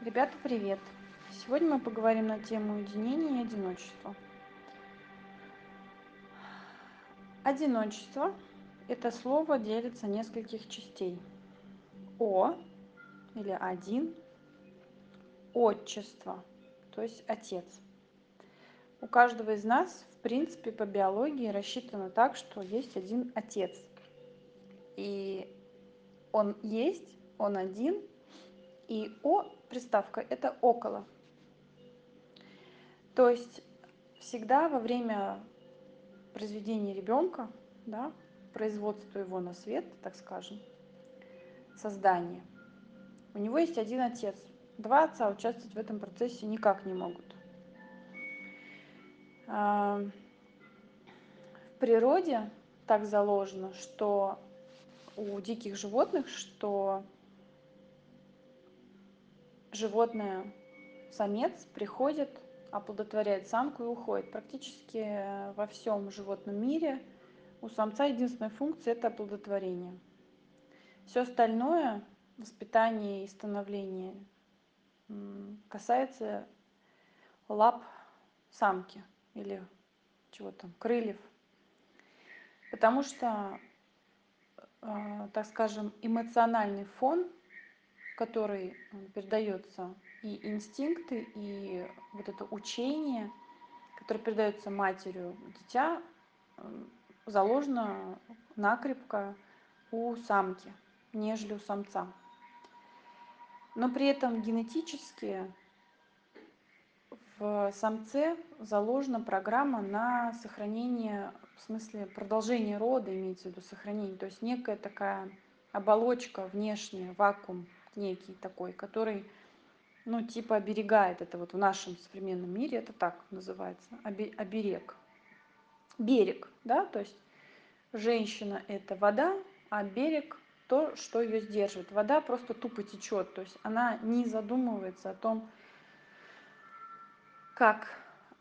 Ребята, привет! Сегодня мы поговорим на тему уединения и одиночества. Одиночество – это слово делится нескольких частей. О или один, отчество, то есть отец. У каждого из нас, в принципе, по биологии рассчитано так, что есть один отец. И он есть, он один, и О приставка – это около. То есть всегда во время произведения ребенка, да, производства его на свет, так скажем, создания, у него есть один отец. Два отца участвовать в этом процессе никак не могут. А, в природе так заложено, что у диких животных, что животное, самец приходит, оплодотворяет самку и уходит. Практически во всем животном мире у самца единственная функция – это оплодотворение. Все остальное, воспитание и становление, касается лап самки или чего там, крыльев. Потому что, э, так скажем, эмоциональный фон который передается и инстинкты, и вот это учение, которое передается матерью дитя, заложено накрепко у самки, нежели у самца. Но при этом генетически в самце заложена программа на сохранение, в смысле продолжение рода, имеется в виду сохранение, то есть некая такая оболочка внешняя, вакуум, некий такой, который, ну, типа оберегает это вот в нашем современном мире, это так называется, оберег. Берег, да, то есть женщина – это вода, а берег – то, что ее сдерживает. Вода просто тупо течет, то есть она не задумывается о том, как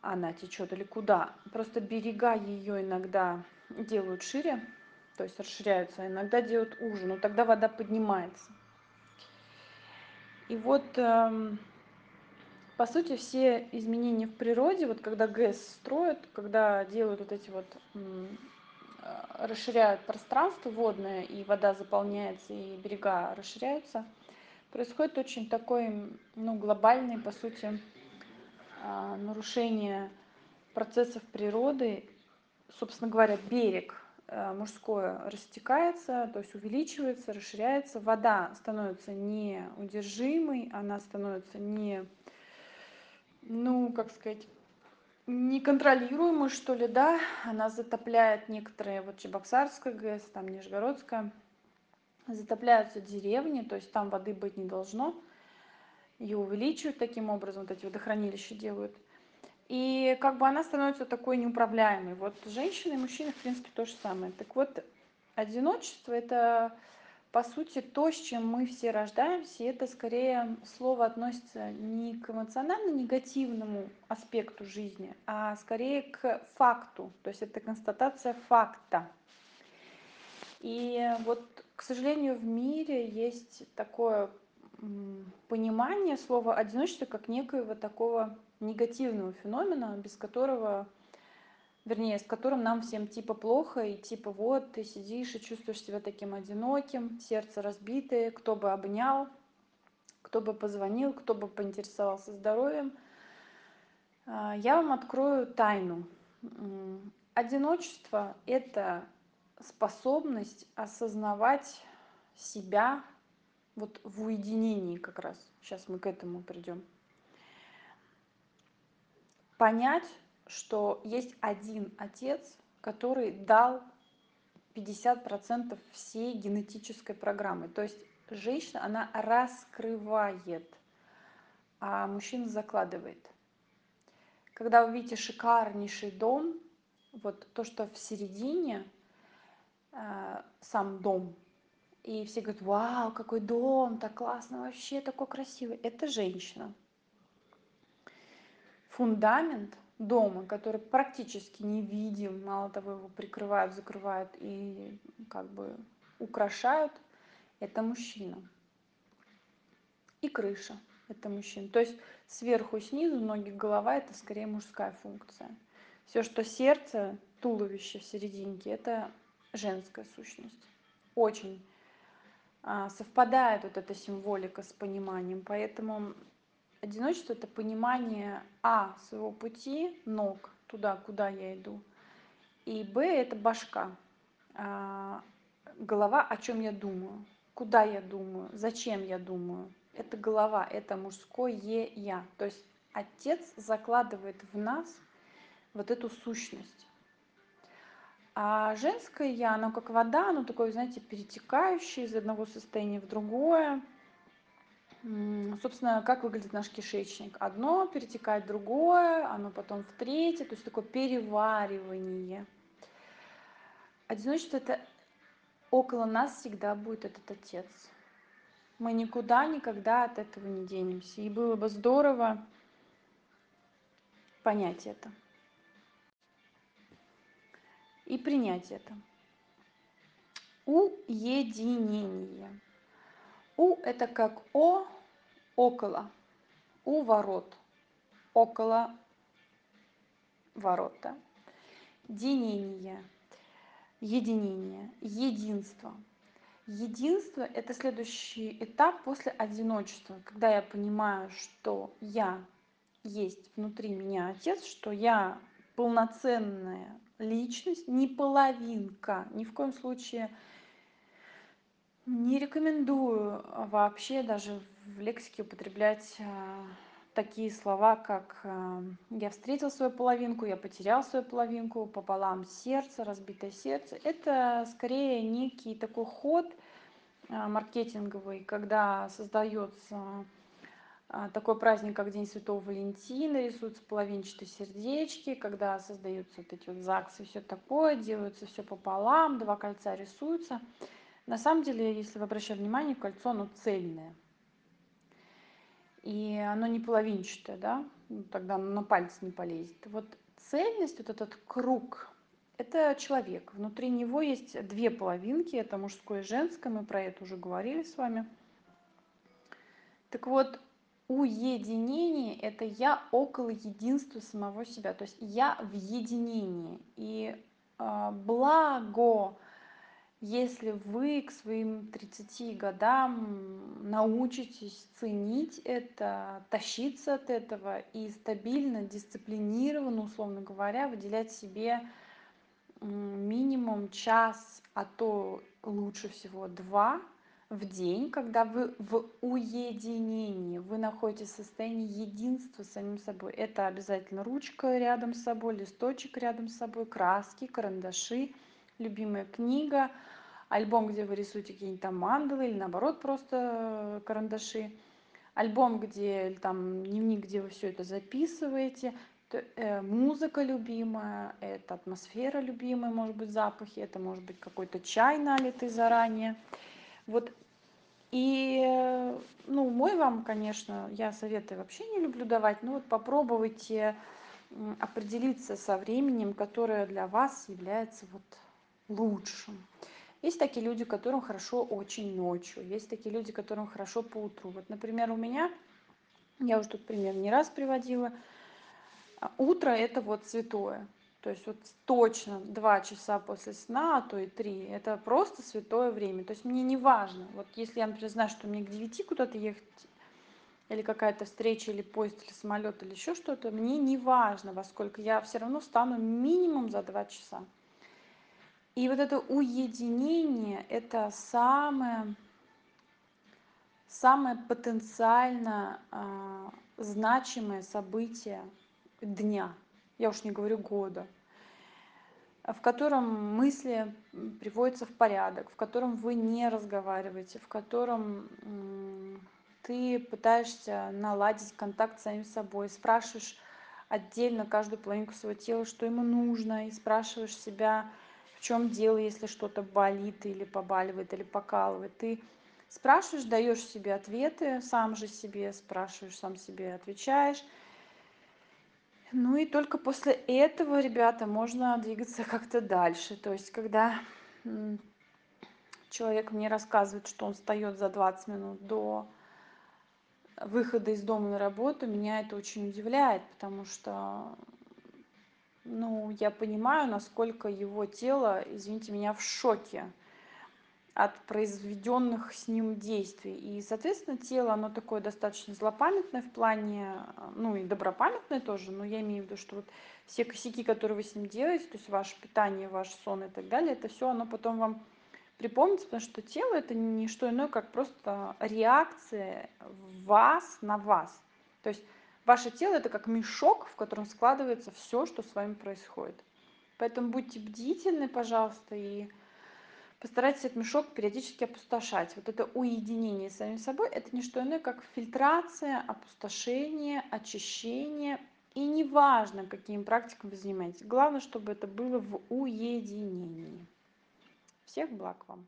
она течет или куда. Просто берега ее иногда делают шире, то есть расширяются, а иногда делают уже, но тогда вода поднимается. И вот, эм, по сути, все изменения в природе, вот когда ГЭС строят, когда делают вот эти вот, э, расширяют пространство водное, и вода заполняется, и берега расширяются, происходит очень такой, ну, глобальный, по сути, а, нарушение процессов природы. Собственно говоря, берег мужское растекается, то есть увеличивается, расширяется. Вода становится неудержимой, она становится не, ну, как сказать, неконтролируемой, что ли, да. Она затопляет некоторые, вот Чебоксарская ГЭС, там Нижегородская, затопляются деревни, то есть там воды быть не должно. Ее увеличивают таким образом, вот эти водохранилища делают – и как бы она становится такой неуправляемой. Вот женщины и мужчины, в принципе, то же самое. Так вот, одиночество – это, по сути, то, с чем мы все рождаемся, и это скорее слово относится не к эмоционально негативному аспекту жизни, а скорее к факту, то есть это констатация факта. И вот, к сожалению, в мире есть такое понимание слова одиночество как некоего такого негативного феномена, без которого, вернее, с которым нам всем типа плохо, и типа вот ты сидишь и чувствуешь себя таким одиноким, сердце разбитое, кто бы обнял, кто бы позвонил, кто бы поинтересовался здоровьем. А, я вам открою тайну. Одиночество – это способность осознавать себя вот в уединении как раз. Сейчас мы к этому придем понять, что есть один отец, который дал 50% всей генетической программы. То есть женщина, она раскрывает, а мужчина закладывает. Когда вы видите шикарнейший дом, вот то, что в середине, э, сам дом, и все говорят, вау, какой дом, так классно, вообще такой красивый, это женщина фундамент дома, который практически не видим, мало того, его прикрывают, закрывают и как бы украшают, это мужчина. И крыша. это мужчина. То есть сверху снизу, ноги, голова – это скорее мужская функция. Все, что сердце, туловище в серединке – это женская сущность. Очень совпадает вот эта символика с пониманием. Поэтому одиночество – это понимание А своего пути, ног, туда, куда я иду, и Б – это башка, а, голова, о чем я думаю, куда я думаю, зачем я думаю. Это голова, это мужское я. То есть отец закладывает в нас вот эту сущность. А женское я, оно как вода, оно такое, знаете, перетекающее из одного состояния в другое. Собственно, как выглядит наш кишечник? Одно перетекает в другое, оно потом в третье, то есть такое переваривание. Одиночество – это около нас всегда будет этот отец. Мы никуда никогда от этого не денемся. И было бы здорово понять это и принять это. Уединение. У – это как О, около, у ворот, около ворота. Денение, единение, единство. Единство – это следующий этап после одиночества, когда я понимаю, что я есть внутри меня отец, что я полноценная личность, не половинка, ни в коем случае не рекомендую вообще даже в лексике употреблять а, такие слова, как а, «я встретил свою половинку», «я потерял свою половинку», «пополам сердце», «разбитое сердце». Это скорее некий такой ход а, маркетинговый, когда создается такой праздник, как День Святого Валентина, рисуются половинчатые сердечки, когда создаются вот эти вот ЗАГСы все такое, делаются все пополам, два кольца рисуются. На самом деле, если вы обращаете внимание, кольцо, оно цельное. И оно не половинчатое, да, ну, тогда оно на пальцы не полезет. Вот цельность, вот этот круг, это человек. Внутри него есть две половинки, это мужское и женское, мы про это уже говорили с вами. Так вот, уединение – это я около единства самого себя, то есть я в единении. И э, благо, если вы к своим 30 годам научитесь ценить это, тащиться от этого и стабильно, дисциплинированно, условно говоря, выделять себе минимум час, а то лучше всего два – в день, когда вы в уединении, вы находитесь в состоянии единства с самим собой. Это обязательно ручка рядом с собой, листочек рядом с собой, краски, карандаши, любимая книга, альбом, где вы рисуете какие-нибудь там мандалы или наоборот просто карандаши, альбом, где или там дневник, где вы все это записываете, э, музыка любимая, это атмосфера любимая, может быть запахи, это может быть какой-то чай налитый заранее. Вот и, ну, мой вам, конечно, я советы вообще не люблю давать, но вот попробуйте определиться со временем, которое для вас является вот лучшим. Есть такие люди, которым хорошо очень ночью, есть такие люди, которым хорошо по утру. Вот, например, у меня, я уже тут пример не раз приводила, а, утро это вот святое. То есть вот точно 2 часа после сна, а то и 3, это просто святое время. То есть мне не важно. Вот если я, например, знаю, что мне к 9 куда-то ехать, или какая-то встреча, или поезд, или самолет, или еще что-то, мне не важно, во сколько. Я все равно встану минимум за 2 часа. И вот это уединение – это самое, самое потенциально э, значимое событие дня. Я уж не говорю года в котором мысли приводятся в порядок, в котором вы не разговариваете, в котором ты пытаешься наладить контакт с самим собой, спрашиваешь отдельно каждую половинку своего тела, что ему нужно, и спрашиваешь себя, в чем дело, если что-то болит или побаливает, или покалывает. Ты спрашиваешь, даешь себе ответы, сам же себе спрашиваешь, сам себе отвечаешь, ну и только после этого, ребята, можно двигаться как-то дальше. То есть, когда человек мне рассказывает, что он встает за 20 минут до выхода из дома на работу меня это очень удивляет потому что ну я понимаю насколько его тело извините меня в шоке от произведённых с ним действий. И соответственно тело оно такое достаточно злопамятное в плане ну и добропамятное тоже но я имею в виду что вот все косяки которые вы с ним делаете то есть ваше питание ваш сон и так далее это всё оно потом вам припомнится потому что тело это не что иное как просто реакция вас на вас. То есть ваше тело это как мешок в котором складывается всё что с вами происходит. Поэтому будьте бдительны пожалуйста и постарайтесь этот мешок периодически опустошать. Вот это уединение с самим собой это не что иное как фильтрация опустошение очищение. И неважно какими практиками вы занимаетесь главное чтобы это было в уединении. Всех благ вам